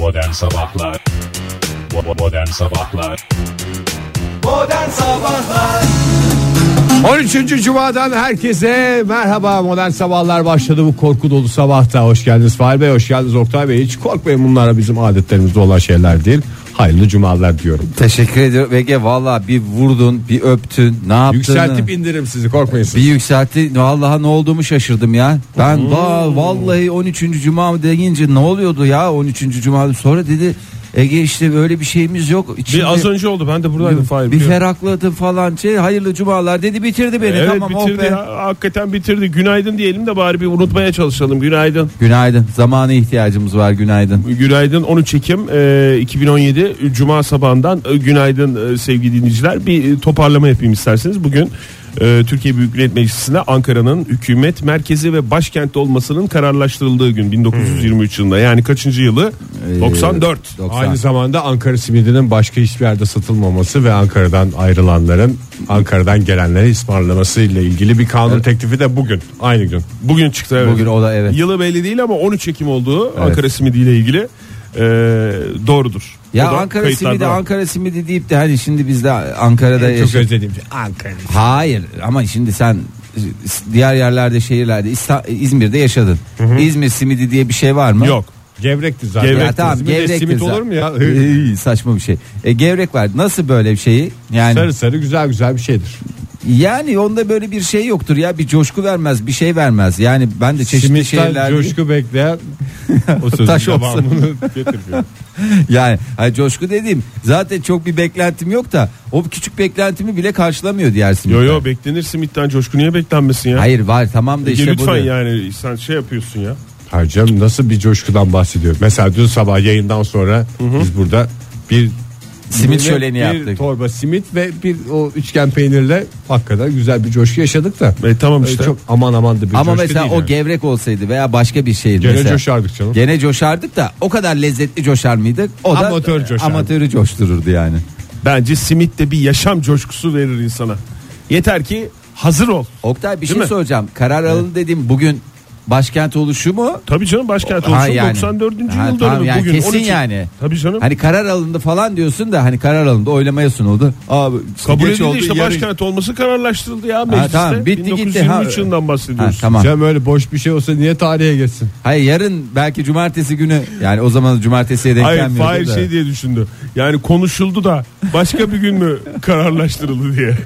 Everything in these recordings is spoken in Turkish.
Modern Sabahlar. Modern Sabahlar. Modern Sabahlar. 13. Cuma'dan herkese merhaba. Modern sabahlar başladı bu korku dolu sabahta. Hoş geldiniz Fahir Bey hoş geldiniz Oktay Bey. Hiç korkmayın bunlara bizim adetlerimizde olan şeyler değil hayırlı cumalar diyorum Teşekkür ediyorum Ege valla bir vurdun bir öptün ne yaptın yükseltip indirim sizi korkmayın siz. bir yükseltti vallahi ne olduğumu şaşırdım ya ben daha vallahi 13. cuma deyince ne oluyordu ya 13. cuma sonra dedi Ege işte böyle bir şeyimiz yok İçinde Bir az önce oldu ben de buradaydım Fahir. bir ferahladım falan şey hayırlı cumalar dedi bitirdi beni Evet tamam oh bitirdi be. ya hakikaten bitirdi. Günaydın diyelim de bari bir unutmaya çalışalım. Günaydın. Günaydın zamana ihtiyacımız var günaydın Günaydın 13 Ekim e, 2017 Cuma sabahından e, günaydın e, sevgili dinleyiciler. Bir e, toparlama yapayım isterseniz. Bugün e, Türkiye Büyük Millet Meclisi'nde Ankara'nın hükümet merkezi ve başkent olmasının kararlaştırıldığı gün 1923 yılında. Yani kaçıncı yılı? Ee, 94. 90. Aynı zamanda Ankara simidinin başka hiçbir yerde satılmaması ve Ankara'dan ayrılanların Ankara'dan gelenlere ısmarlaması ile ilgili bir kanun teklifi de bugün aynı gün. Bugün çıktı evet. Bugün o da evet. Yılı belli değil ama 13 Ekim olduğu Ankara simidi ile ilgili e, doğrudur. Ya Ankara simidi var. Ankara simidi deyip de hani şimdi biz de Ankara'da Çok yaşa- özlediğim şey Ankara. Hayır ama şimdi sen diğer yerlerde şehirlerde İsta- İzmir'de yaşadın. İzmir simidi diye bir şey var mı? Yok. Gevrekti zaten. Gevrek Ya tamam gevrektir simit olur mu ya? Ey, saçma bir şey. E, gevrek var. Nasıl böyle bir şeyi? Yani sarı sarı güzel güzel bir şeydir. yani onda böyle bir şey yoktur ya. Bir coşku vermez, bir şey vermez. Yani ben de çeşitli Simitten şeyler coşku bekleyen o sözün Taş olsun. yani hani coşku dediğim zaten çok bir beklentim yok da o küçük beklentimi bile karşılamıyor diğer simitler. Yo yo beklenir simitten coşku niye beklenmesin ya? Hayır var tamam da Ege, işte lütfen bu. yani sen şey yapıyorsun ya. Hayır canım nasıl bir coşkudan bahsediyor. Mesela dün sabah yayından sonra biz burada bir Simit şöleni bir yaptık. torba simit ve bir o üçgen peynirle hakikaten güzel bir coşku yaşadık da. E, tamam işte. Çok aman aman da bir Ama coşku mesela değil o yani. gevrek olsaydı veya başka bir şeydi Gene mesela. coşardık canım. Gene coşardık da o kadar lezzetli coşar mıydık? O da Amatör coşardı. amatörü coştururdu yani. Bence simit de bir yaşam coşkusu verir insana. Yeter ki hazır ol. Oktay bir Değil şey mi? soracağım. Karar alın dedim bugün başkent oluşu mu? Tabii canım başkent Ha, olsun yani. 94. Ha, yıl tamam dönümü yani bugün. kesin 13 yani. Tabii canım. Hani karar alındı falan diyorsun da hani karar alındı oylamaya sunuldu. Abi Kabul geç edildi oldu, işte yarın- başkent olması kararlaştırıldı ya mecliste. tamam, bitti gitti. 1923 Ha, yılından Ha, bahsediyoruz. tamam. Canım öyle boş bir şey olsa niye tarihe geçsin? Hayır yarın belki cumartesi günü yani o zaman cumartesiye denk Hayır gelmiyordu Fahir da. şey diye düşündü. Yani konuşuldu da başka bir gün mü kararlaştırıldı diye.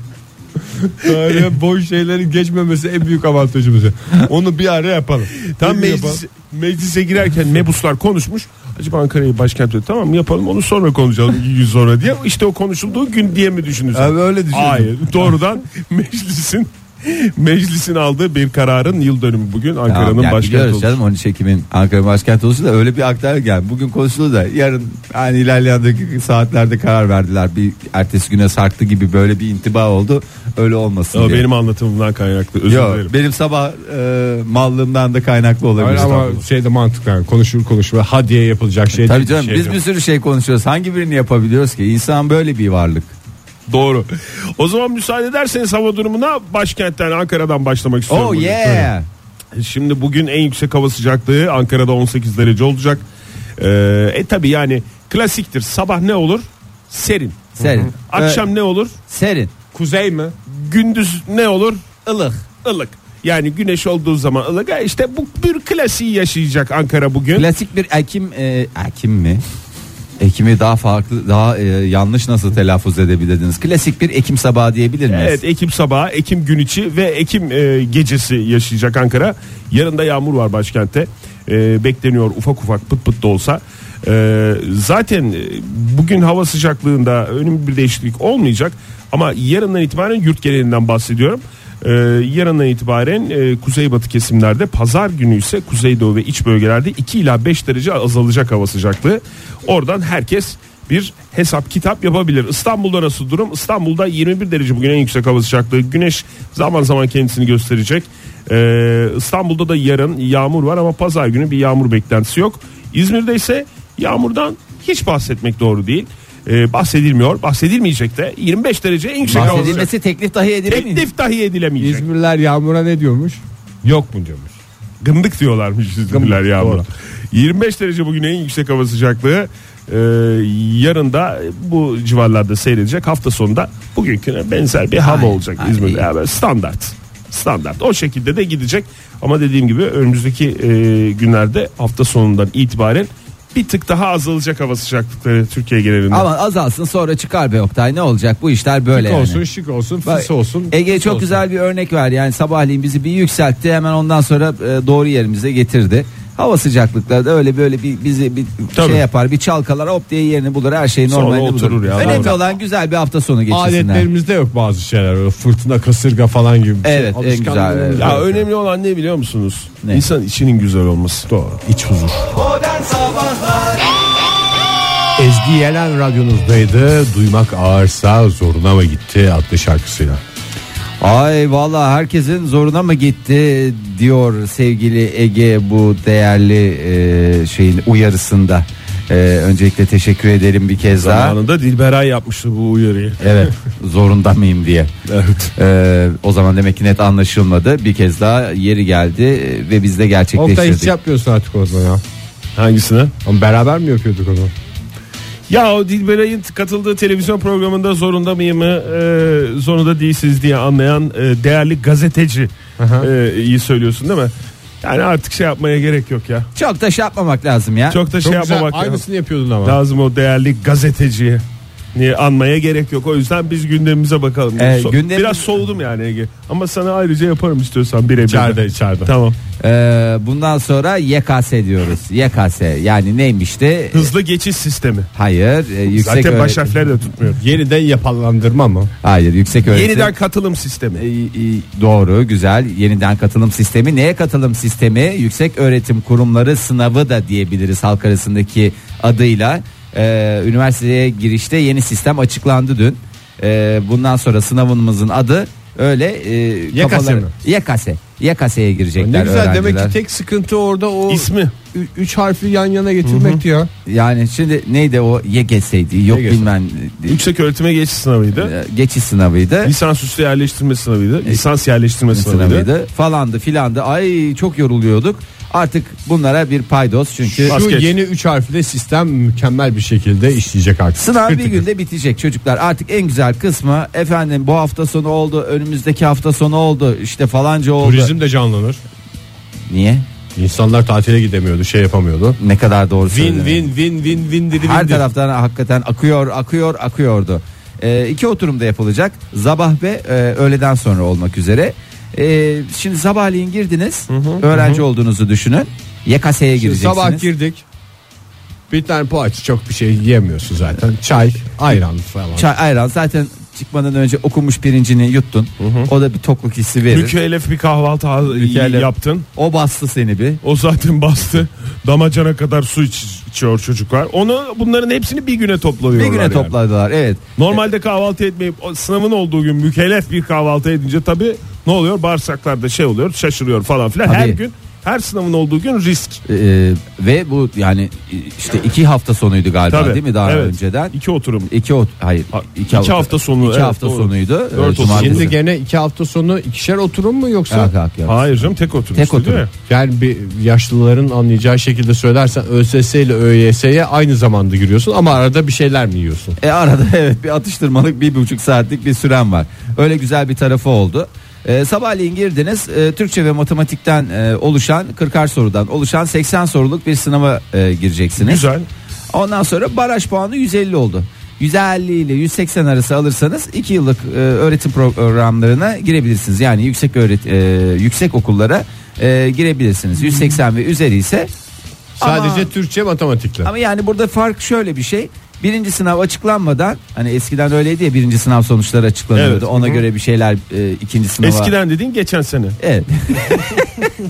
Tarihe boş şeylerin geçmemesi en büyük avantajımız. Onu bir ara yapalım. Tam meclis, meclise girerken mebuslar konuşmuş. Acaba Ankara'yı başkent diyor. Tamam yapalım onu sonra konuşalım iki gün sonra diye. İşte o konuşulduğu gün diye mi düşünürsün? Abi öyle düşündüm. Hayır doğrudan meclisin meclisin aldığı bir kararın yıl dönümü bugün Ankara'nın Tamam, yani başkenti oluşu. canım 13 Ekim'in Ankara başkenti oluşu da öyle bir aktar gel. Bugün konuşuldu da yarın hani ilerleyen saatlerde karar verdiler. Bir ertesi güne sarktı gibi böyle bir intiba oldu. Öyle olmasın Ama diye. benim anlatımımdan kaynaklı özür Yok, dilerim. benim sabah e, mallığımdan da kaynaklı olabilir. Hayır ama şeyde mantıklı yani konuşur konuşur ha diye yapılacak şey Tabii canım Şey biz yok. bir sürü şey konuşuyoruz. Hangi birini yapabiliyoruz ki? İnsan böyle bir varlık. Doğru. O zaman müsaade ederseniz hava durumuna başkentten Ankara'dan başlamak istiyorum. Oh bugün. yeah. Şimdi bugün en yüksek hava sıcaklığı Ankara'da 18 derece olacak. Ee, e tabi yani klasiktir. Sabah ne olur? Serin. Serin. Akşam ne olur? Serin. Kuzey mi? Gündüz ne olur? ılık. Ilık. Yani güneş olduğu zaman ılık. İşte bu bir klasiği yaşayacak Ankara bugün. Klasik bir Ekim e, Ekim mi? Ekim'i daha farklı, daha e, yanlış nasıl telaffuz edebilirdiniz? Klasik bir Ekim sabahı diyebilir miyiz? Evet Ekim sabahı, Ekim gün içi ve Ekim e, gecesi yaşayacak Ankara. Yarın da yağmur var başkentte. E, bekleniyor ufak ufak pıt pıt da olsa. E, zaten e, bugün hava sıcaklığında önemli bir değişiklik olmayacak. Ama yarından itibaren yurt genelinden bahsediyorum. E, yarından itibaren e, kuzeybatı kesimlerde pazar günü ise kuzeydoğu ve iç bölgelerde 2 ila 5 derece azalacak hava sıcaklığı. Oradan herkes bir hesap kitap yapabilir. İstanbul'da nasıl durum? İstanbul'da 21 derece bugün en yüksek hava sıcaklığı. Güneş zaman zaman kendisini gösterecek. Ee, İstanbul'da da yarın yağmur var ama pazar günü bir yağmur beklentisi yok. İzmir'de ise yağmurdan hiç bahsetmek doğru değil. Ee, bahsedilmiyor. Bahsedilmeyecek de 25 derece en yüksek hava sıcaklığı. Bahsedilmesi teklif dahi edilemeyiz. Teklif dahi edilemeyecek. İzmirliler yağmura ne diyormuş? Yok mu diyormuş. Gındık diyorlarmış İzmirliler yağmura. 25 derece bugün en yüksek hava sıcaklığı. Ee, yarın da bu civarlarda seyredecek hafta sonunda bugünküne benzer bir hava olacak. İzmir'de yani standart standart o şekilde de gidecek ama dediğim gibi önümüzdeki e, günlerde hafta sonundan itibaren bir tık daha azalacak hava sıcaklıkları Türkiye genelinde. Ama azalsın sonra çıkar be Oktay ne olacak bu işler böyle Şık yani. olsun şık olsun fıs olsun. Ege çok olsun. güzel bir örnek ver yani sabahleyin bizi bir yükseltti hemen ondan sonra e, doğru yerimize getirdi. Hava sıcaklıkları da öyle böyle bir bizi bir Tabii. şey yapar bir çalkalar hop diye yerini bulur her şey Sonra normalde oturur bulur. ya, Önemli olan güzel bir hafta sonu geçirsinler. Adetlerimizde yok bazı şeyler öyle fırtına kasırga falan gibi. bir şey. Evet, en güzel, evet. Ya önemli olan ne biliyor musunuz? Ne? İnsan içinin güzel olması. Doğru. İç huzur. Ezgi Yelen radyonuzdaydı. Duymak ağırsa zoruna mı gitti adlı şarkısıyla. Ay vallahi herkesin zoruna mı gitti diyor sevgili Ege bu değerli e, şeyin uyarısında. E, öncelikle teşekkür ederim bir kez daha. Zamanında Dilberay yapmıştı bu uyarıyı. Evet zorunda mıyım diye. Evet. E, o zaman demek ki net anlaşılmadı. Bir kez daha yeri geldi ve biz de Oktay hiç gerçekleştirdik. yapmıyorsun artık o zaman ya. Hangisine? Ama beraber mi yapıyorduk onu? Ya o Dilberay'ın katıldığı televizyon programında zorunda mıyımı e, zorunda değilsiniz diye anlayan e, değerli gazeteci Aha. e, iyi söylüyorsun değil mi? Yani artık şey yapmaya gerek yok ya. Çok da şey yapmamak lazım ya. Çok da Çok şey güzel. yapmamak lazım. Aynısını yapıyordun ama. lazım o değerli gazeteciye. Niye anmaya gerek yok. O yüzden biz gündemimize bakalım. Ee, So- gündem- Biraz soğudum yani Ege. Ama sana ayrıca yaparım istiyorsan birebir. de. İçeride içeride. Tamam. E, bundan sonra YKS diyoruz. YKS yani neymiş de? Hızlı geçiş sistemi. Hayır, e, yüksek Zaten baş harfleri de tutmuyor. Yeniden yapılandırma mı? Hayır, yüksek öğretim. Yeniden katılım sistemi. E, e, doğru güzel yeniden katılım sistemi neye katılım sistemi yüksek öğretim kurumları sınavı da diyebiliriz halk arasındaki adıyla Ee, üniversiteye girişte yeni sistem açıklandı dün Ee, bundan sonra sınavımızın adı öyle e, YKS kafaları- mi? YKS YKS'ye girecekler Ne güzel öğrenciler. demek ki tek sıkıntı orada o İsmi. ü- üç harfi yan yana getirmekti ya. yani şimdi neydi o YGS'ydi yok YGS. bilmem Yüksek öğretime geçiş sınavıydı. e, geçiş sınavıydı Lisansüstü yerleştirme sınavıydı. Lisans yerleştirme sınavıydı. sınavıydı falandı filandı ay çok yoruluyorduk artık bunlara bir paydos çünkü Şu geç. yeni üç harfli sistem mükemmel bir şekilde işleyecek artık. Sınav bir günde bitecek çocuklar. Artık en güzel kısmı efendim bu hafta sonu oldu, önümüzdeki hafta sonu oldu, işte falanca oldu. Turizm de canlanır. Niye? İnsanlar tatile gidemiyordu, şey yapamıyordu. Ne kadar doğru Win söylüyorsun. win win win win dedi. Her win dedi. taraftan hakikaten akıyor, akıyor, akıyordu. Ee, iki oturumda yapılacak. Sabah ve e, öğleden sonra olmak üzere. Ee, şimdi sabahleyin girdiniz. öğrenci olduğunuzu düşünün. YKS'ye Şimdi gireceksiniz. sabah girdik. Bir tane poğaça çok bir şey yiyemiyorsun zaten. Çay, ayran falan. Çay, ayran zaten çıkmadan önce okunmuş pirincini yuttun. O da bir tokluk hissi verir. Mükellef bir kahvaltı Mükellef. yaptın. O bastı seni bir. O zaten bastı. Damacana kadar su iç, içiyor çocuklar. Onu bunların hepsini bir güne toplanıyorlar. Bir güne yani. topladılar evet. Normalde kahvaltı etmeyip sınavın olduğu gün mükellef bir kahvaltı edince tabii ne oluyor? Bağırsaklarda şey oluyor, şaşırıyor falan filan. Her Tabii. gün her sınavın olduğu gün risk. Ee, ve bu yani işte iki hafta sonuydu galiba Tabii. değil mi daha Evet. önceden? İki oturum. İki ot hayır Ha, iki, iki hafta sonu, iki evet, hafta doğru. sonuydu. Dört Ee, oturum. Şimdi gene iki hafta sonu ikişer oturum mu yoksa? Yok, yok, yok. Hayır canım tek oturum. Tek işte, değil oturum. mi? Yani bir yaşlıların anlayacağı şekilde söylersen ÖSS ile ÖYS'ye aynı zamanda giriyorsun ama arada bir şeyler mi yiyorsun? E arada evet bir atıştırmalık bir buçuk saatlik bir süren var. Öyle güzel bir tarafı oldu. Ee, sabahleyin girdiniz e, Türkçe ve matematikten e, oluşan 40'ar sorudan oluşan 80 soruluk bir sınava e, gireceksiniz. Güzel. Ondan sonra baraj puanı 150 oldu. 150 ile 180 arası alırsanız 2 yıllık e, öğretim programlarına girebilirsiniz. Yani yüksek öğret e, yüksek okullara e, girebilirsiniz. 180 ve üzeri ise Sadece ama, Türkçe matematikle. ama yani burada fark şöyle bir şey. Birinci sınav açıklanmadan hani eskiden öyleydi ya birinci sınav sonuçları açıklanıyordu. Evet. Ona Hı hı. göre bir şeyler e, ikinci sınava. Eskiden dediğin geçen sene. Evet.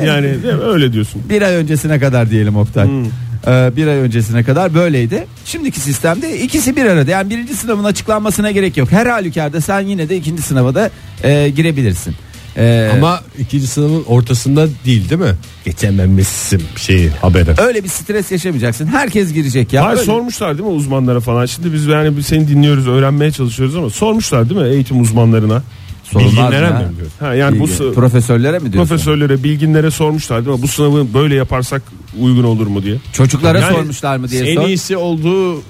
Yani değil mi? öyle diyorsun. bir ay öncesine kadar diyelim Oktay. Hmm. Ee, bir ay öncesine kadar böyleydi. Şimdiki sistemde ikisi bir arada. Yani birinci sınavın açıklanmasına gerek yok. Her halükarda sen yine de ikinci sınava da e, girebilirsin. Ee, Ama ikinci sınavın ortasında değil değil mi? Geçememişsin şeyi haberi. öyle bir stres yaşamayacaksın. Herkes girecek ya. Hayır Öyle- sormuşlar değil mi uzmanlara falan. Şimdi biz yani seni dinliyoruz, öğrenmeye çalışıyoruz ama sormuşlar değil mi eğitim uzmanlarına? Sorulmaz Bilginlere mı ya? mi? Ha, yani bu sı- profesörlere mi diyorsun? profesörlere, bilginlere sormuşlar değil mi? Bu sınavı böyle yaparsak uygun olur mu diye. Çocuklara Yani sormuşlar mı diye En sor. iyisi olduğu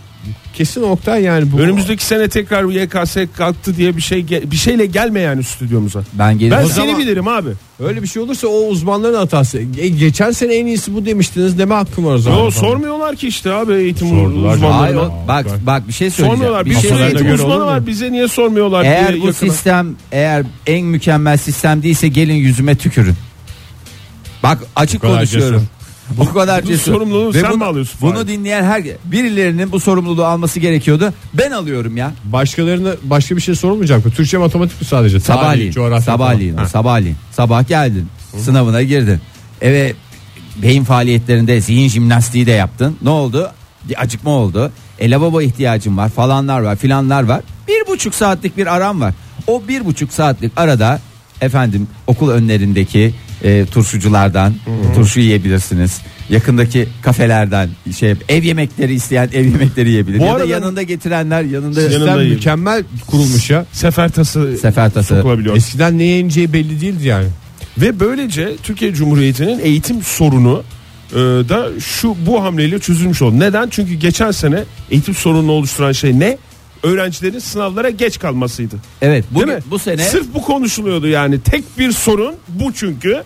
kesin Oktay yani bu. Önümüzdeki sene tekrar YKS kalktı diye bir şey bir şeyle gelme yani stüdyomuza. Ben gelip Ben seni bilirim abi. Öyle bir şey olursa o uzmanların hatası. E, geçen sene en iyisi bu demiştiniz deme hakkım var o zaman. Yo sormuyorlar ki işte abi eğitim Sordular. Hayır, uzmanlarına. o- bak bak bir şey söyleyeceğim. Sormuyorlar. Bir Bir şey Kafalarına eğitim uzmanı var. Bize niye sormuyorlar Eğer diye bu yakına. sistem eğer en mükemmel sistem değilse gelin yüzüme tükürün. Bak açık konuşuyorum. Bu kadar cesur. sorumluluğu Ve sen bunu- mi alıyorsun Bunu Fahir? dinleyen her birilerinin bu sorumluluğu alması gerekiyordu. Ben alıyorum ya. Başkalarına başka bir şey sorulmayacak mı? Türkçe matematik mi sadece? Tarih, Sabahleyin. coğrafya Sabahleyin. falan. Sabahleyin. Sabah geldin. Sınavına girdin. Eve beyin faaliyetlerinde zihin jimnastiği de yaptın. Ne oldu? Bir acıkma oldu. E lavabo ihtiyacın var falanlar var filanlar var. Bir buçuk saatlik bir aram var. O bir buçuk saatlik arada efendim okul önlerindeki e, turşuculardan turşu yiyebilirsiniz. Yakındaki kafelerden şey ev yemekleri isteyen ev yemekleri yiyebilir. Bu ya da arada- yanında getirenler yanında Sistem mükemmel kurulmuş ya. Sefer tası sefer tası. sokulabiliyor. Eskiden neye ineceği belli değildi yani. Ve böylece Türkiye Cumhuriyeti'nin eğitim sorunu e, da şu bu hamleyle çözülmüş oldu. Neden? Çünkü geçen sene eğitim sorununu oluşturan şey ne? Öğrencilerin sınavlara geç kalmasıydı. Evet bu, Değil mi? bu sene Sırf bu konuşuluyordu yani. Tek bir sorun bu çünkü.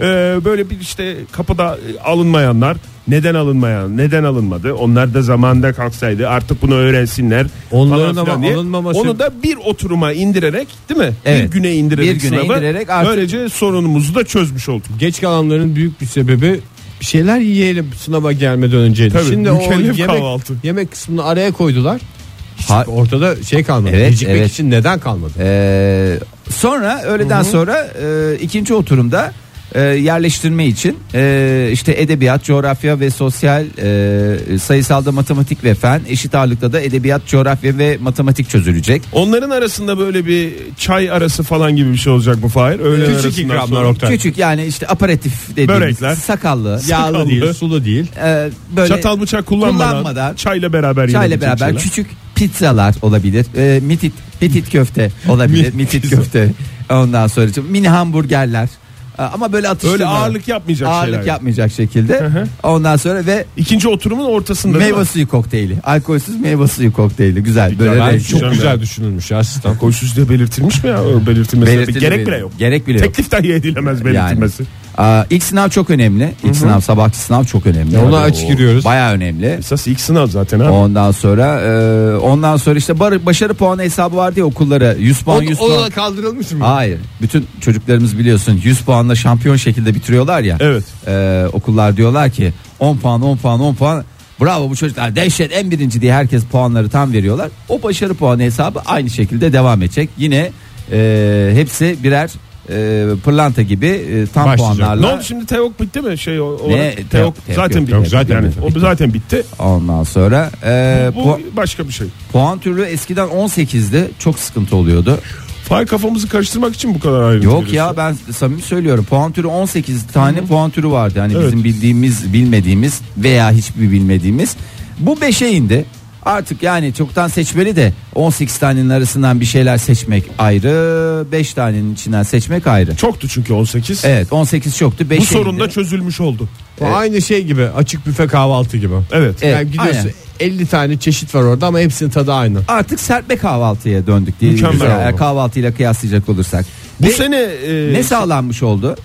Ee, böyle bir işte kapıda e, alınmayanlar neden alınmayan neden alınmadı onlar da zamanda kalksaydı artık bunu öğrensinler Onların falan ama diye. alınmaması- onu da bir oturuma indirerek değil mi Evet. bir güne indirerek Bir güne sınavı, indirerek artık- böylece sorunumuzu da çözmüş olduk Geç kalanların büyük bir sebebi bir şeyler yiyelim sınava gelmeden önceydi. Tabii, Şimdi o yemek, kahvaltı. yemek kısmını araya koydular. Ha- ortada şey kalmadı. Evet, Gecikmek evet. için neden kalmadı? Ee, sonra öğleden sonra e, ikinci oturumda e, yerleştirme için e, işte edebiyat, coğrafya ve sosyal e, sayısalda matematik ve fen eşit ağırlıkta da edebiyat, coğrafya ve matematik çözülecek. onların arasında böyle bir çay arası falan gibi bir şey olacak mı Fahir öğlen Küçük ikramlar sonra. Oktay. Küçük yani işte aperatif dediğimiz Börekler. sakallı, Yağlı değil, sulu değil. e, böyle çatal bıçak kullanmadan, kullanmadan çayla beraber çayla beraber şeyler. küçük pizzalar olabilir. E, mitit mitit köfte olabilir. mitit köfte. Ondan sonra mini hamburgerler. E, Ama böyle atıştırma. Öyle ağırlık yapmayacak ağırlık şeyler. yapmayacak şekilde. hı. Ondan sonra ve İkinci oturumun ortasında meyve suyu kokteyli. Alkolsüz meyve suyu kokteyli. Güzel. Böyle Ben. Çok Güzel güzel düşünülmüş ya sistem. Alkolsüz diye belirtilmiş mi ya? Belirtilmesi. Belirtili Gerek bile yok. Gerek bile yok. Teklif dahi edilemez Yani. Aa, ilk sınav çok önemli. İlk sınav sabahçı sınav çok önemli. Ona aç giriyoruz. Bayağı önemli. Esas ilk sınav zaten ha. Ondan sonra e, ondan sonra işte bar- başarı puanı hesabı vardı ya okullara 100 puan 100 O, o puan. da kaldırılmış mı? Hayır. Bütün çocuklarımız biliyorsun 100 puanla şampiyon şekilde bitiriyorlar ya. Evet. Ee, okullar diyorlar ki 10 puan 10 puan 10 puan. Bravo bu çocuklar dehşet en birinci diye herkes puanları tam veriyorlar. O başarı puanı hesabı aynı şekilde devam edecek. Yine e, hepsi birer e, pırlanta gibi e, tam Başlayacak. puanlarla. Ne oldu şimdi Teok bitti mi? Şey o, Ne? Teok, Teok- zaten bitti. Yok, zaten yani, bitti. O zaten bitti. Ondan sonra e, bu pu- başka bir şey. puan türlü eskiden 18'di. Çok sıkıntı oluyordu. Fay kafamızı karıştırmak için bu kadar ayrıntı Yok ya ben samimi söylüyorum. Puan türü 18 tane puan türü vardı. Hani Evet. bizim bildiğimiz, bilmediğimiz veya hiçbir bilmediğimiz. Bu 5'e indi. Artık yani çoktan seçmeli de 18 tanenin arasından bir şeyler seçmek ayrı, 5 tanenin içinden seçmek ayrı. Çoktu çünkü 18. Evet 18 çoktu 5'e bu sorun da çözülmüş oldu. Bu Aynı şey gibi açık büfe kahvaltı gibi. Evet. Evet, yani gidiyorsun aynen. 50 tane çeşit var orada ama hepsinin tadı aynı. Artık serpme kahvaltıya döndük diye. Mükemmel Güzel, oldu. eğer kahvaltıyla kıyaslayacak olursak. Bu Ve sene e, ne sağlanmış oldu?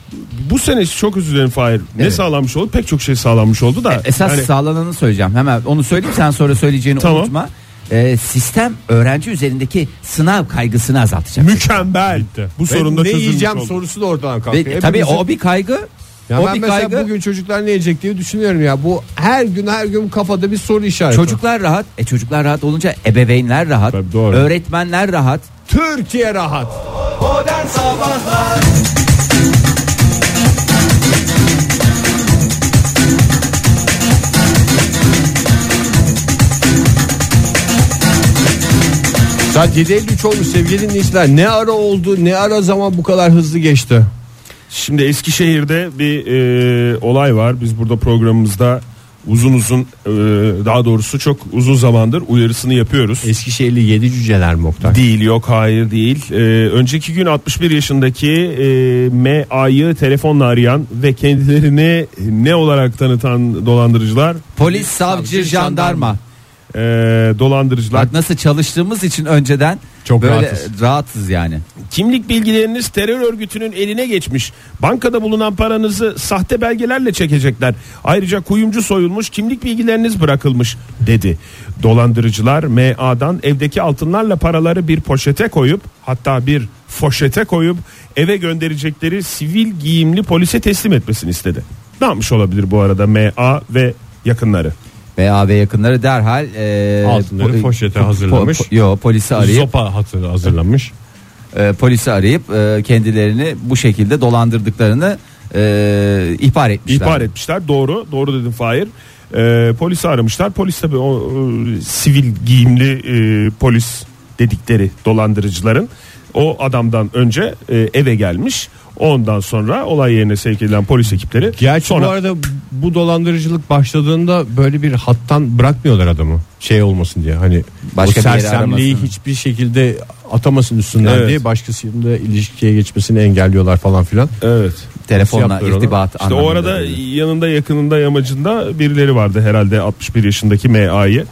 bu sene çok özür dilerim Fahir. Ne Evet. sağlanmış oldu? Pek çok şey sağlanmış oldu da. Esas Yani sağlananı söyleyeceğim. Hemen onu söyleyeyim sen sonra söyleyeceğini Tamam. unutma. Ee, sistem öğrenci üzerindeki sınav kaygısını azaltacak. mükemmel. Bu sorun da ne çözülmüş yiyeceğim oldu. sorusu da ortadan Ve, kalkıyor. tabii Hepimizin- o bir kaygı. Ya o ben bir mesela kaygı. bugün çocuklar ne yiyecek diye düşünüyorum ya. Bu her gün her gün kafada bir soru işareti. Çocuklar rahat. E çocuklar rahat olunca ebeveynler rahat. Tabii, doğru. Öğretmenler rahat. Türkiye rahat. Modern Sabahlar Saat 7.53 olmuş sevgili dinleyiciler. Ne ara oldu ne ara zaman bu kadar hızlı geçti. Şimdi Eskişehir'de bir e, olay var. Biz burada programımızda uzun uzun e, daha doğrusu çok uzun zamandır uyarısını yapıyoruz. Eskişehirli yedi cüceler mi Oktay? Değil yok hayır değil. Ee, önceki gün 61 yaşındaki e, MA'yı telefonla arayan ve kendilerini ne olarak tanıtan dolandırıcılar Polis, savcı, jandarma. E, dolandırıcılar Bak nasıl çalıştığımız için önceden Çok böyle rahatız. rahatız yani. kimlik bilgileriniz terör örgütünün eline geçmiş. Bankada bulunan paranızı sahte belgelerle çekecekler. Ayrıca kuyumcu soyulmuş kimlik bilgileriniz bırakılmış dedi. Dolandırıcılar MA'dan evdeki altınlarla paraları bir poşete koyup hatta bir foşete koyup eve gönderecekleri sivil giyimli polise teslim etmesini istedi. Ne yapmış olabilir bu arada MA ve yakınları? Veya ve yakınları derhal e, Altınları po- poşete po- hazırlamış. po- yo polisi arayıp Zopa hatırı hazırlamış. e, polisi arayıp e, kendilerini bu şekilde dolandırdıklarını e, ihbar etmişler. İhbar etmişler. Doğru. Doğru dedim Fahir. Ee, polisi aramışlar. Polis tabii o, o, sivil giyimli e, polis dedikleri dolandırıcıların o adamdan önce e, eve gelmiş. Ondan sonra olay yerine sevk edilen polis ekipleri Gerçi sonra bu arada bu dolandırıcılık başladığında böyle bir hattan bırakmıyorlar adamı. Şey olmasın diye hani Başka o sersemliği hiçbir şekilde atamasın üstünden Evet. diye başkasıyla ilişkiye geçmesini engelliyorlar falan filan. evet. Telefonla onu? irtibat İşte o arada dedi. yanında yakınında yamacında birileri vardı herhalde 61 yaşındaki MA'yı.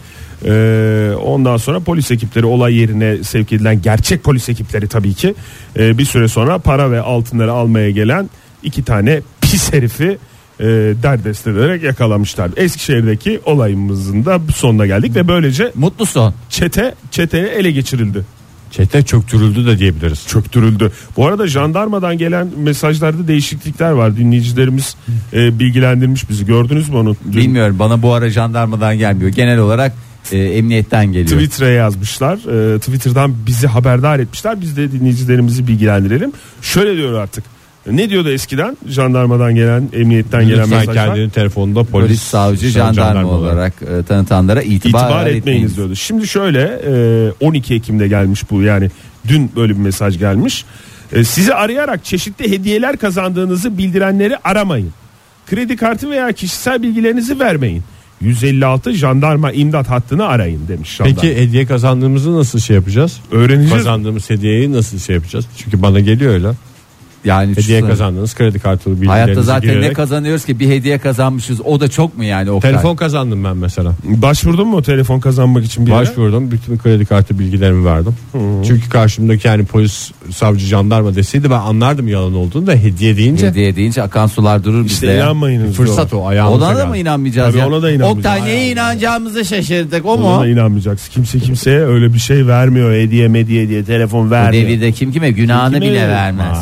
Ee, ondan sonra polis ekipleri olay yerine sevk edilen gerçek polis ekipleri tabii ki e, bir süre sonra para ve altınları almaya gelen iki tane pis herifi e, derdest ederek yakalamışlar. Eskişehir'deki olayımızın da sonuna geldik ve böylece Mutlu son. çete çeteye ele geçirildi. Çete çöktürüldü de diyebiliriz. Çöktürüldü. Bu arada jandarmadan gelen mesajlarda değişiklikler var. Dinleyicilerimiz e, bilgilendirmiş bizi. Gördünüz mü onu? Dün Bilmiyorum bana bu ara jandarmadan gelmiyor. Genel olarak e, emniyetten geliyor. Twitter'a yazmışlar. Ee, Twitter'dan bizi haberdar etmişler. Biz de dinleyicilerimizi bilgilendirelim. Şöyle diyor artık. Ne diyordu eskiden? Jandarmadan gelen, emniyetten gelen Lütfen mesajlar. kendini telefonda polis, Polis, savcı, jandarma, olarak e, tanıtanlara itibar, İtibar etmeyiniz etmeyiniz. diyordu. Şimdi şöyle e, 12 Ekim'de gelmiş bu yani dün böyle bir mesaj gelmiş. E, sizi arayarak çeşitli hediyeler kazandığınızı bildirenleri aramayın. Kredi kartı veya kişisel bilgilerinizi vermeyin. 156 jandarma imdat hattını arayın demiş jandarma. Peki hediye kazandığımızı nasıl şey yapacağız? öğreneceğiz. Kazandığımız hediyeyi nasıl şey yapacağız? Çünkü bana geliyor öyle. Yani Hediye şu- kazandınız kredi kartı bilgilerinizi Hayatta zaten ne girerek. kazanıyoruz ki bir hediye kazanmışız. O da çok mu yani Oktay? Telefon kazandım ben mesela. Başvurdun mu telefon kazanmak için bir yere? Başvurdum. Bütün kredi kartı bilgilerimi verdim. Çünkü karşımdaki yani polis, savcı, jandarma deseydi ben anlardım yalan olduğunu da hediye deyince Hediye deyince akan sular durur İşte bizde ya. inanmayınız. fırsat o ayağımıza Ona da mı inanmayacağız Tabii ya? ona da inanmayacağız. Oktay neye inanacağımızı şaşırdık o Ona mu? da inanmayacaksın. Kimse kimseye öyle bir şey vermiyor. Hediye mediye diye telefon Bu vermiyor. devirde kim kime günahını Kime bile vermez.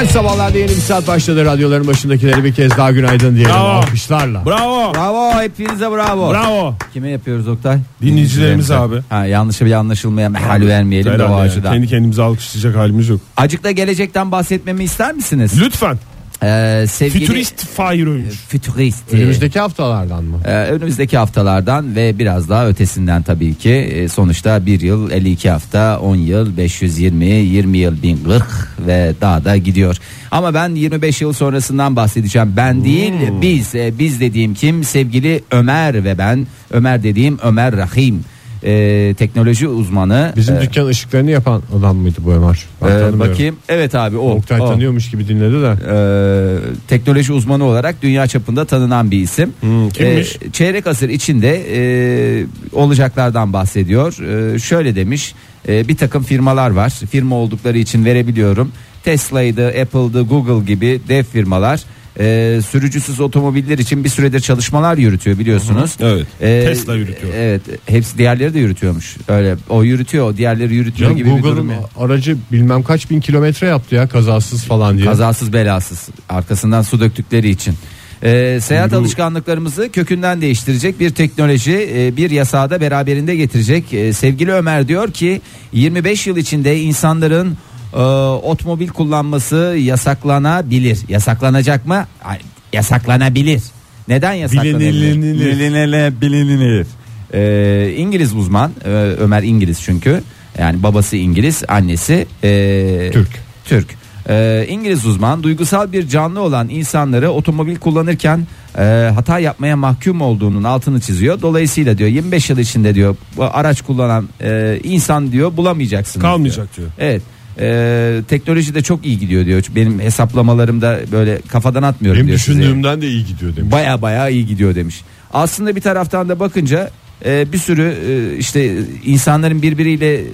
Modern sabahlarda yeni bir saat başladı. Radyoların başındakileri bir kez daha günaydın diyelim. Bravo. Alkışlarla. Bravo. Bravo hepinize bravo. Bravo. Kime yapıyoruz Oktay? Dinleyicilerimize abi. Ha, yanlış bir anlaşılmaya mehal vermeyelim de o yani. açıdan. Kendi kendimize alkışlayacak halimiz yok. Acıkta gelecekten bahsetmemi ister misiniz? Lütfen. Ee, sevgili Futurist Fahir Öğünç. Fütürist. Önümüzdeki haftalardan mı? Ee, önümüzdeki haftalardan ve biraz daha ötesinden tabii ki Ee, sonuçta bir yıl 52 hafta 10 yıl 520 20 yıl 1040 ve daha da gidiyor ama ben 25 yıl sonrasından bahsedeceğim ben değil biz Ee, biz dediğim kim sevgili Ömer ve ben Ömer dediğim Ömer Rahim Ee, teknoloji uzmanı Bizim Ee, dükkan ışıklarını yapan adam mıydı bu Ömer? E, bakayım evet abi o, Oktay o. tanıyormuş gibi dinledi de. Ee, teknoloji uzmanı olarak dünya çapında tanınan bir isim. kimmiş? Ee, çeyrek asır içinde e, olacaklardan bahsediyor. Ee, şöyle demiş: e, bir takım firmalar var. Firma oldukları için verebiliyorum. Tesla'ydı, Apple'dı, Google gibi dev firmalar. E, sürücüsüz otomobiller için bir süredir çalışmalar yürütüyor biliyorsunuz. Hı hı, evet. Ee, Tesla yürütüyor. Evet, hepsi diğerleri de yürütüyormuş. Öyle o yürütüyor, o diğerleri yürütüyor Canım gibi bir durum. Google'ın ya. aracı bilmem kaç bin kilometre yaptı ya kazasız falan diye. Kazasız belasız arkasından su döktükleri için. Ee, seyahat alışkanlıklarımızı kökünden değiştirecek bir teknoloji e, bir yasağı da beraberinde getirecek. E, sevgili Ömer diyor ki 25 yıl içinde insanların e, otomobil kullanması yasaklanabilir. Yasaklanacak mı? Ay, Yasaklanabilir. Neden yasaklanabilir? Bilinir. Bilinir. bilinir. Ee, İngiliz uzman e, Ömer İngiliz çünkü yani babası İngiliz annesi e, Türk. Türk. Ee, İngiliz uzman duygusal bir canlı olan insanları otomobil kullanırken e, hata yapmaya mahkum olduğunun altını çiziyor. Dolayısıyla diyor 25 yıl içinde diyor bu araç kullanan e, insan diyor bulamayacaksınız. diyor. Kalmayacak diyor. Evet. Ee, teknoloji de çok iyi gidiyor diyor. Benim hesaplamalarımda böyle kafadan atmıyorum Benim diyor size. düşündüğümden de iyi gidiyor demiş. Baya baya iyi gidiyor demiş. Aslında bir taraftan da bakınca e, bir sürü e, işte insanların birbiriyle e,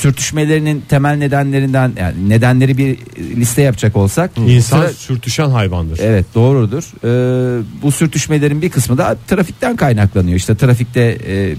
sürtüşmelerinin temel nedenlerinden yani nedenleri bir liste yapacak olsak İnsan sıra- sürtüşen hayvandır. Evet doğrudur. Ee, bu sürtüşmelerin bir kısmı da trafikten kaynaklanıyor. İşte trafikte e,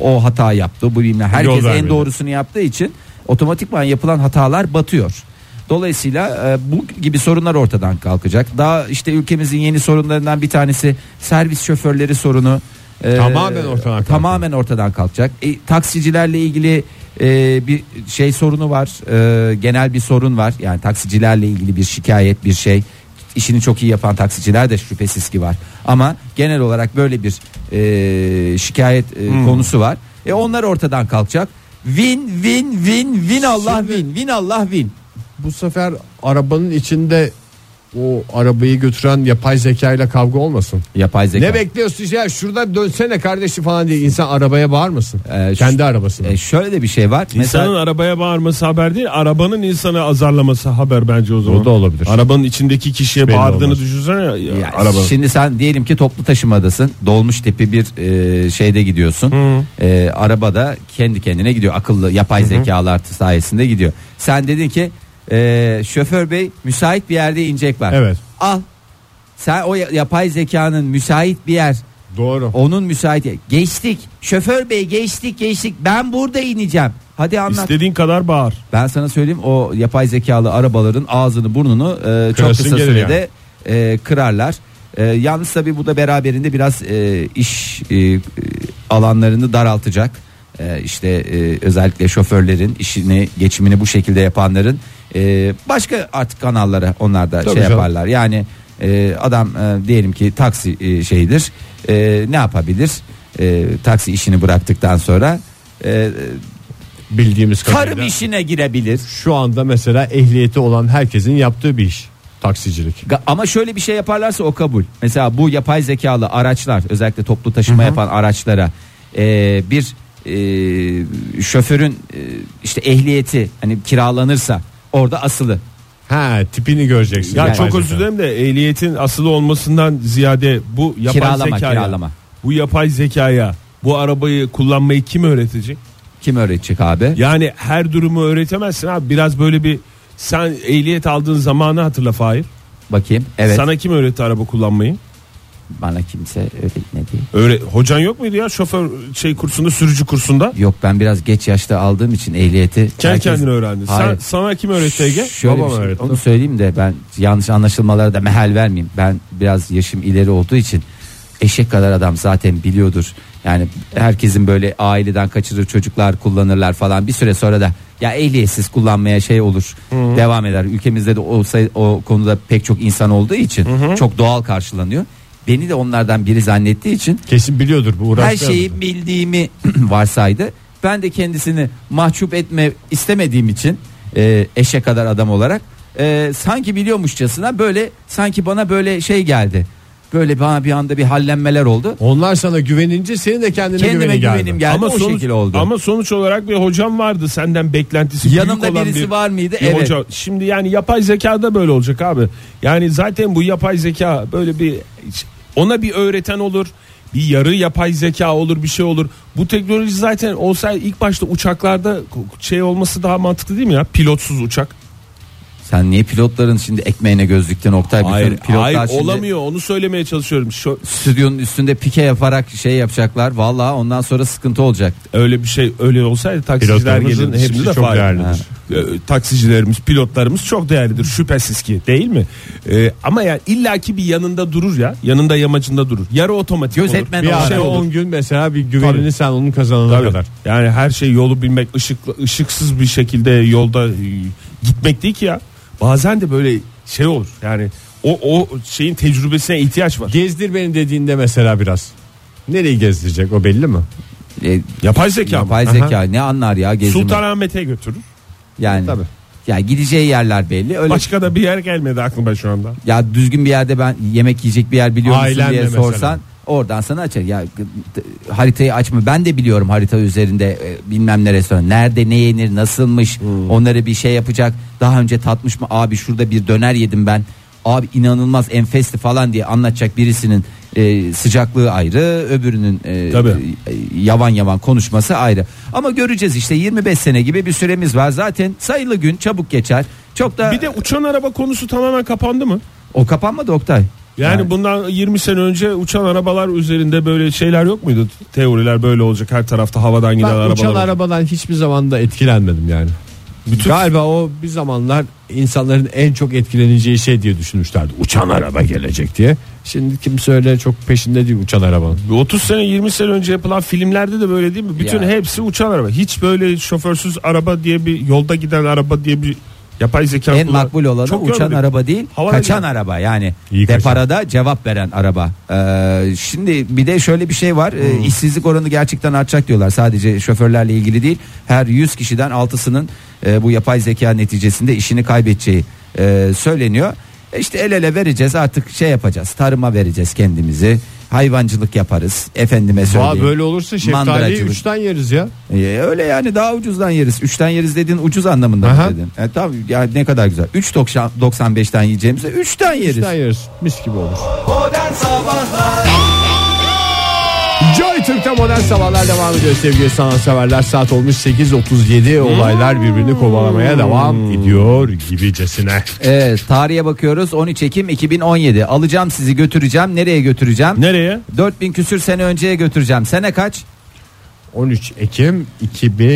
o hata yaptı. Bu bilmem herkes en doğrusunu yaptığı için otomatikman yapılan hatalar batıyor. Dolayısıyla e, bu gibi sorunlar ortadan kalkacak. Daha işte ülkemizin yeni sorunlarından bir tanesi servis şoförleri sorunu. E, Tamamen ortadan kalkacak. Tamamen ortadan kalkacak. E, taksicilerle ilgili e, bir şey sorunu var. E, genel bir sorun var. Yani taksicilerle ilgili bir şikayet bir şey. İşini çok iyi yapan taksiciler de şüphesiz ki var. Ama genel olarak böyle bir e, şikayet e, konusu var. E onlar ortadan kalkacak. Win win win win Allah Şimdi- win win Allah win. Bu sefer arabanın içinde o arabayı götüren yapay zeka ile kavga olmasın. Yapay zeka. Ne bekliyorsun ya şurada dönsene kardeşim falan diye insan arabaya bağırmasın. Ee, şu- Kendi arabasına. E, şöyle de bir şey var. İnsanın Mesela arabaya bağırması haber değil, arabanın insanı azarlaması haber bence o zaman. O da olabilir. Arabanın içindeki kişiye belli bağırdığını olmaz. düşünsene ya, Ya. Şimdi sen diyelim ki toplu taşımadasın. Dolmuş tipi bir e, şeyde gidiyorsun. E, arabada kendi kendine gidiyor. Akıllı yapay zekalar sayesinde gidiyor. Sen dedin ki e, şoför bey müsait bir yerde inecek var. Evet. Al. Sen o ya- yapay zekanın müsait bir yer Doğru. onun müsait yer- geçtik şoför bey geçtik geçtik ben burada ineceğim hadi anlat İstediğin kadar bağır. ben sana söyleyeyim o yapay zekalı arabaların ağzını burnunu e, çok Kırasın kısa gelir sürede e, kırarlar. E, yalnız tabi bu da beraberinde biraz e, iş e, alanlarını daraltacak. E, işte e, özellikle şoförlerin işini geçimini bu şekilde yapanların e, başka artık kanallara onlar da Tabii şey canım. yaparlar. Yani e, adam e, diyelim ki taksi e, şeyidir. E, ne yapabilir? E, taksi işini bıraktıktan sonra e, Bildiğimiz kadarıyla. tarım işine girebilir. Şu anda mesela ehliyeti olan herkesin yaptığı bir iş. Taksicilik. Ga- Ama şöyle bir şey yaparlarsa o kabul. Mesela bu yapay zekalı araçlar özellikle toplu taşıma yapan araçlara e, bir e, şoförün e, işte ehliyeti hani kiralanırsa orada asılı. Ha tipini göreceksin. Ya Yani- çok özür dilerim de ehliyetin asılı olmasından ziyade bu yapay Kiralama, zekaya, kiralama. bu yapay zekaya bu arabayı kullanmayı kim öğretecek? Kim öğretecek abi? Yani her durumu öğretemezsin abi. Biraz böyle bir sen ehliyet aldığın zamanı hatırla Fahir. Bakayım. Evet. Sana kim öğretti araba kullanmayı? Bana kimse öğretmedi. Öyle hocan yok muydu ya şoför şey kursunda sürücü kursunda? Yok ben biraz geç yaşta aldığım için ehliyeti. Kendi herkes- kendine öğrendin. Sen, Hayır. sana kim öğretti Ege? Şöyle Babam şey, öğretti. onu söyleyeyim de ben yanlış anlaşılmalara da mehal vermeyeyim. Ben biraz yaşım ileri olduğu için eşek kadar adam zaten biliyordur. Yani herkesin böyle aileden kaçırır çocuklar kullanırlar falan bir süre sonra da ya ehliyetsiz kullanmaya şey olur devam eder. Ülkemizde de o, say- o konuda pek çok insan olduğu için çok doğal karşılanıyor. Beni de onlardan biri zannettiği için Kesin biliyordur bu her uğraşlar. şeyi bildiğimi varsaydı. Ben de kendisini mahcup etme istemediğim için e, eşe kadar adam olarak e, sanki biliyormuşçasına böyle sanki bana böyle şey geldi. Böyle bana bir anda bir hallenmeler oldu. Onlar sana güvenince senin de kendine Kendime güveni geldi. güvenim geldi ama o sonuç, şekilde oldu. Ama sonuç olarak bir hocam vardı senden beklentisi büyük Yanımda olan birisi bir, var mıydı? bir Evet. hoca. Şimdi yani yapay zekada böyle olacak abi. Yani zaten bu yapay zeka böyle bir ona bir öğreten olur. Bir yarı yapay zeka olur bir şey olur. Bu teknoloji zaten olsa ilk başta uçaklarda şey olması daha mantıklı değil mi ya? Pilotsuz uçak. Sen niye pilotların şimdi ekmeğine göz diktin Oktay? Bütün Hayır, pilotlar hayır şimdi olamıyor onu söylemeye çalışıyorum. Şu, Stüdyonun üstünde pike yaparak şey yapacaklar. Vallahi ondan sonra sıkıntı olacak. öyle bir şey öyle olsaydı taksiciler gelirdi. hepsi de çok değerlidir. E, taksicilerimiz, pilotlarımız çok değerlidir şüphesiz ki değil mi? E, ama yani illaki bir yanında durur ya. Yanında yamacında durur. Yarı otomatik Gözetmen olur. Bir ara şey olur. 10 gün mesela bir güvenini Tabii. sen onun kazanana Tabii. kadar. Yani her şey yolu bilmek, ışıklı, ışıksız bir şekilde yolda e, gitmek değil ki ya. Bazen de böyle şey olur. Yani o o şeyin tecrübesine ihtiyaç var. Gezdir beni dediğinde mesela biraz. Nereyi gezdirecek o belli mi? E, Yapay zeka mı? yapay zeka ne anlar ya gezdirme. Sultanahmet'e götürür. Yani Tabii. Ya gideceği yerler belli. Öyle Başka da bir yer gelmedi aklıma şu anda. ya düzgün bir yerde ben yemek yiyecek bir yer biliyor musun Ailenle diye mesela. sorsan oradan sana açar. Ya haritayı açma. Ben de biliyorum harita üzerinde e, bilmem ne restoran. Nerede ne yenir, nasılmış. Hmm. Onları bir şey yapacak. Daha önce tatmış mı? Abi şurada bir döner yedim ben. Abi inanılmaz enfesti falan diye anlatacak birisinin e, sıcaklığı ayrı, öbürünün e, Tabii. e, yavan yavan konuşması ayrı. Ama göreceğiz işte 25 sene gibi bir süremiz var. Zaten sayılı gün çabuk geçer. Çok da Bir de uçan araba konusu tamamen kapandı mı? o kapanmadı Oktay. Yani bundan 20 sene önce uçan arabalar üzerinde böyle şeyler yok muydu? Teoriler böyle olacak her tarafta havadan giden Ben arabalar. uçan arabadan hiçbir zaman da etkilenmedim yani. Galiba o bir zamanlar insanların en çok etkileneceği şey diye düşünmüşlerdi. Uçan araba gelecek diye. Şimdi kimse öyle çok peşinde değil uçan arabanın. 30 sene 20 sene önce yapılan filmlerde de böyle değil mi? Bütün Ya. hepsi uçan araba. Hiç böyle şoförsüz araba diye bir yolda giden araba diye bir yapay zeka En kullan- makbul olanı Çok uçan görmedik. araba değil, Havada kaçan giden. araba yani. İyi kaçan. deparada cevap veren araba. Ee, şimdi bir de şöyle bir şey var. Ee, Hmm. işsizlik oranı gerçekten artacak diyorlar. Sadece şoförlerle ilgili değil. Her 100 kişiden 6'sının e, bu yapay zeka neticesinde işini kaybedeceği e, söyleniyor. İşte el ele vereceğiz artık şey yapacağız. Tarıma vereceğiz kendimizi. Hayvancılık yaparız. Efendime söyleyeyim. böyle olursa şeftaliyi Mandıracılık. üçten yeriz ya. Ee, öyle yani daha ucuzdan yeriz. Üçten yeriz dediğin ucuz anlamında Aha. mı dedin? E, tabii ya ne kadar güzel. 3.95'ten yiyeceğimize üçten yeriz. Üçten yeriz. Mis gibi olur. Modern Sabahlar Joy Türk'te modern sabahlar devam ediyor sevgili sanatseverler. Saat olmuş 8.37 olaylar birbirini kovalamaya devam ediyor gibicesine. Evet, tarihe bakıyoruz. 13 Ekim 2017 alacağım sizi götüreceğim. Nereye götüreceğim? Nereye? 4000 küsür sene önceye götüreceğim. Sene kaç? 13 Ekim 2000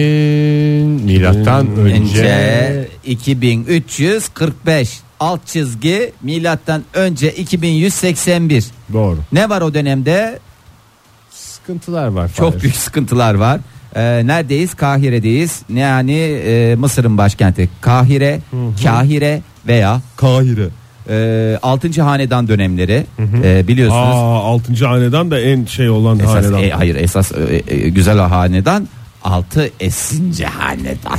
milattan önce. önce 2345 alt çizgi milattan önce 2181 Doğru. ne var o dönemde Sıkıntılar var. çok Fahir. büyük sıkıntılar var Ee, neredeyiz Kahire'deyiz Ne yani e, Mısır'ın başkenti Kahire Kahire veya Kahire ee, 6. hanedan dönemleri Ee, biliyorsunuz Aa 6. hanedan da en şey olan Esas, hanedan. e, hayır esas e, e, güzel hanedan 6 esinci hanedan.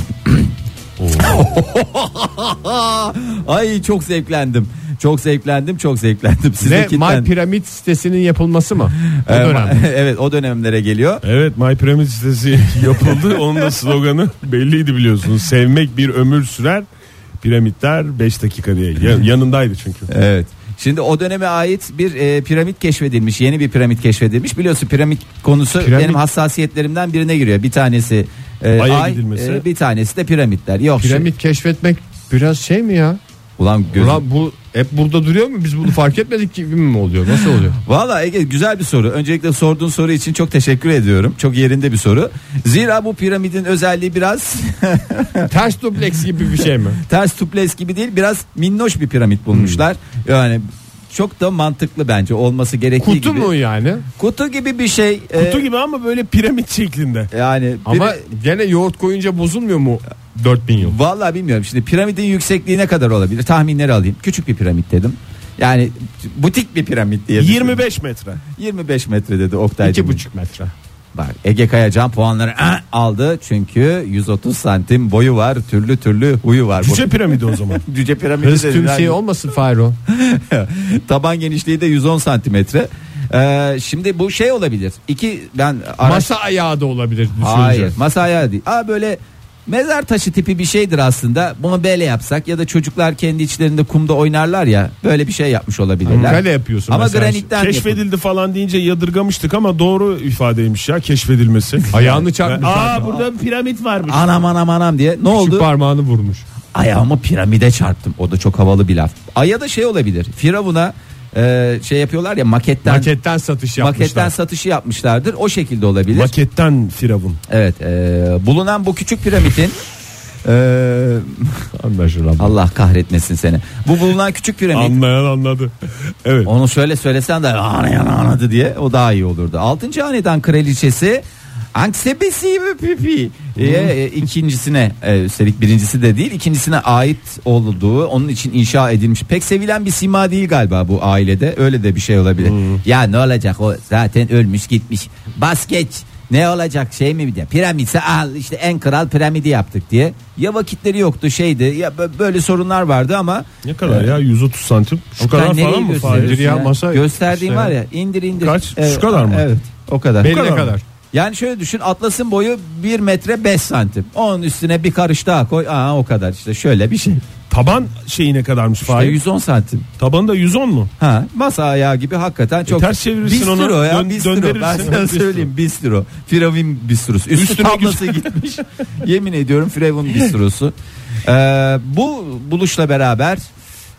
Ay çok zevklendim. Çok zevklendim, çok zevklendim. Ne Sizinkinden. My Piramit sitesinin yapılması mı? O Ee, dönem. evet o dönemlere geliyor. Evet My Pyramid sitesi yapıldı. Onun da sloganı belliydi biliyorsunuz. Sevmek bir ömür sürer. Piramitler 5 dakika diye. Ya- yanındaydı çünkü. Evet. Şimdi o döneme ait bir e, piramit keşfedilmiş. Yeni bir piramit keşfedilmiş. Biliyorsun piramit konusu Piramit- benim hassasiyetlerimden birine giriyor. Bir tanesi e, Ay'a ay, gidilmesi. e, bir tanesi de piramitler. Yok. Piramit keşfetmek biraz şey mi ya? ulan gözüm. Ulan bu hep burada duruyor mu? Biz bunu fark etmedik gibi mi oluyor? Nasıl oluyor? Valla Ege güzel bir soru. Öncelikle sorduğun soru için çok teşekkür ediyorum. Çok yerinde bir soru. Zira bu piramidin özelliği biraz Ters dupleks gibi bir şey mi? ters tuples gibi değil biraz minnoş bir piramit bulmuşlar. Yani çok da mantıklı bence olması gerektiği Kutu gibi. mu yani? Kutu gibi bir şey. Kutu Ee, gibi ama böyle piramit şeklinde. Yani Ama bir- gene yoğurt koyunca bozulmuyor mu 4000 yıl? Vallahi bilmiyorum. Şimdi piramidin yüksekliği ne kadar olabilir? Tahminleri alayım. Küçük bir piramit dedim. Yani butik bir piramit diye. düşünün. 25 metre. 25 metre dedi Oktay. 2,5 metre. Bak Ege Kayacan puanları "Ah!" aldı çünkü 130 santim boyu var türlü türlü huyu var. Cüce piramidi o zaman. Cüce piramidi Hız tümseyi olmasın Fayro. taban genişliği de 110 santimetre. Ee, şimdi bu şey olabilir. İki ben araş- Masa ayağı da olabilir düşünce. Hayır masa ayağı değil. Aa böyle mezar taşı tipi bir şeydir aslında. Bunu böyle yapsak ya da çocuklar kendi içlerinde kumda oynarlar ya böyle bir şey yapmış olabilirler. Kale yapıyorsun Ama mesela. granitten yapın. Keşfedildi falan deyince yadırgamıştık ama doğru ifadeymiş ya keşfedilmesi. Ayağını çarpmış. Aa burada piramit varmış. Anam anam anam diye. Ne oldu? Şu parmağını vurmuş. Ayağımı piramide çarptım. O da çok havalı bir laf. Aya da şey olabilir. Firavun'a e, şey yapıyorlar ya maketten Maketten satış yapmışlar. maketten satışı yapmışlardır. O şekilde olabilir. Maketten firavun. evet. e, bulunan bu küçük piramidin e, Anlaşılan. Allah kahretmesin seni. Bu bulunan küçük piramit Anlayan anladı. Evet. Onu şöyle söylesen de anlayan anladı diye o daha iyi olurdu. Altıncı hanedan kraliçesi Anksebesi ve Pipi e, e, ikincisine e, üstelik birincisi de değil ikincisine ait olduğu onun için inşa edilmiş pek sevilen bir sima değil galiba bu ailede öyle de bir şey olabilir. Ya ne olacak o zaten ölmüş gitmiş bas geç Ne olacak şey mi diye. Piramitse al işte en kral piramidi yaptık diye. Ya vakitleri yoktu şeydi ya bö- böyle sorunlar vardı ama Ne kadar ya 130 santim? Şu Oktay, kadar nereye falan mı? gösteriyorsun Fahir? Ya, masa Gösterdiğim işte var ya. indir indir. Kaç? Şu kadar mı? Evet o kadar. Beline kadar kadar. Yani şöyle düşün atlasın boyu 1 metre 5 santim. Onun üstüne bir karış daha koy. Aa o kadar işte şöyle bir şey. Taban şeyi ne kadarmış İşte Fahir? 110 santim. Tabanı da 110 mu? Ha, masa ayağı gibi hakikaten çok. E, ters çevirirsin bistro onu, ya dön- bistro. Ben sana söyleyeyim bistro. Firavun bistrosu. Üstü Üstüne tablası gitmiş. Yemin ediyorum Firavun bistrosu. Ee, bu buluşla beraber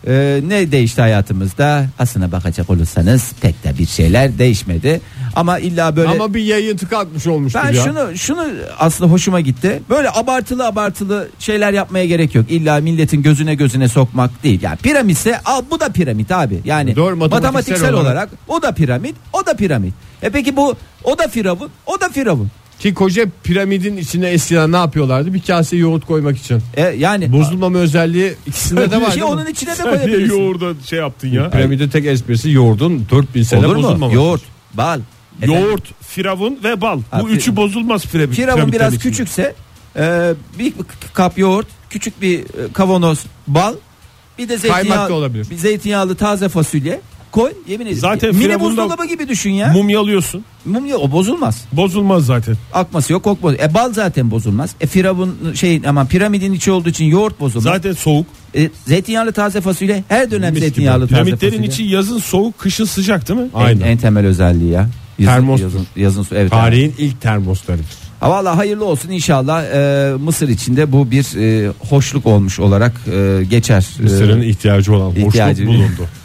e, ne değişti hayatımızda? Aslına bakacak olursanız pek de bir şeyler değişmedi. Ama illa böyle Ama bir yayıntı kalkmış olmuştur ben ya. şunu şunu aslında hoşuma gitti. Böyle abartılı abartılı şeyler yapmaya gerek yok. İlla milletin gözüne gözüne sokmak değil. Yani piramitse al bu da piramit abi. Yani Doğru, matematiksel matematiksel olarak. olarak. o da piramit, o da piramit. E peki bu o da firavun, o da firavun. Ki koca piramidin içine eskiden ne yapıyorlardı? Bir kase yoğurt koymak için. E yani Bozulmama özelliği ikisinde de var. şey değil mi? onun içine de Sen niye koyabilirsin. yoğurda şey yaptın ya? Piramidin tek esprisi yoğurdun 4000 sene Olur mu? bozulmaması. Yoğurt, bal. Efendim, Yoğurt, firavun ve bal. Ha, Bu fi- üçü bozulmaz piramit. Firavun piramitlerin biraz içinde. küçükse e, bir kap yoğurt, küçük bir e, kavanoz bal, bir de Kaymak zeytinyağı, da olabilir. bir zeytinyağlı taze fasulye koy. Yemin ederim. Zaten mini buzdolabı gibi düşün ya. Mumyalıyorsun. Mumya o bozulmaz. Bozulmaz zaten. Akması yok, kokmaz. E bal zaten bozulmaz. E firavun şey aman piramidin içi olduğu için yoğurt bozulmaz. Zaten soğuk. E, zeytinyağlı taze fasulye her dönem Mis gibi. zeytinyağlı taze Piramitlerin fasulye. içi yazın soğuk, kışın sıcak değil mi? en, Aynen. en temel özelliği ya. Yazın, Termostur. yazın, yazın evet. Tarihin ilk termoslarıdır. Valla hayırlı olsun inşallah e, Mısır içinde bu bir e, hoşluk olmuş olarak e, geçer. E, Mısır'ın ihtiyacı olan ihtiyacı- boşluk bulundu.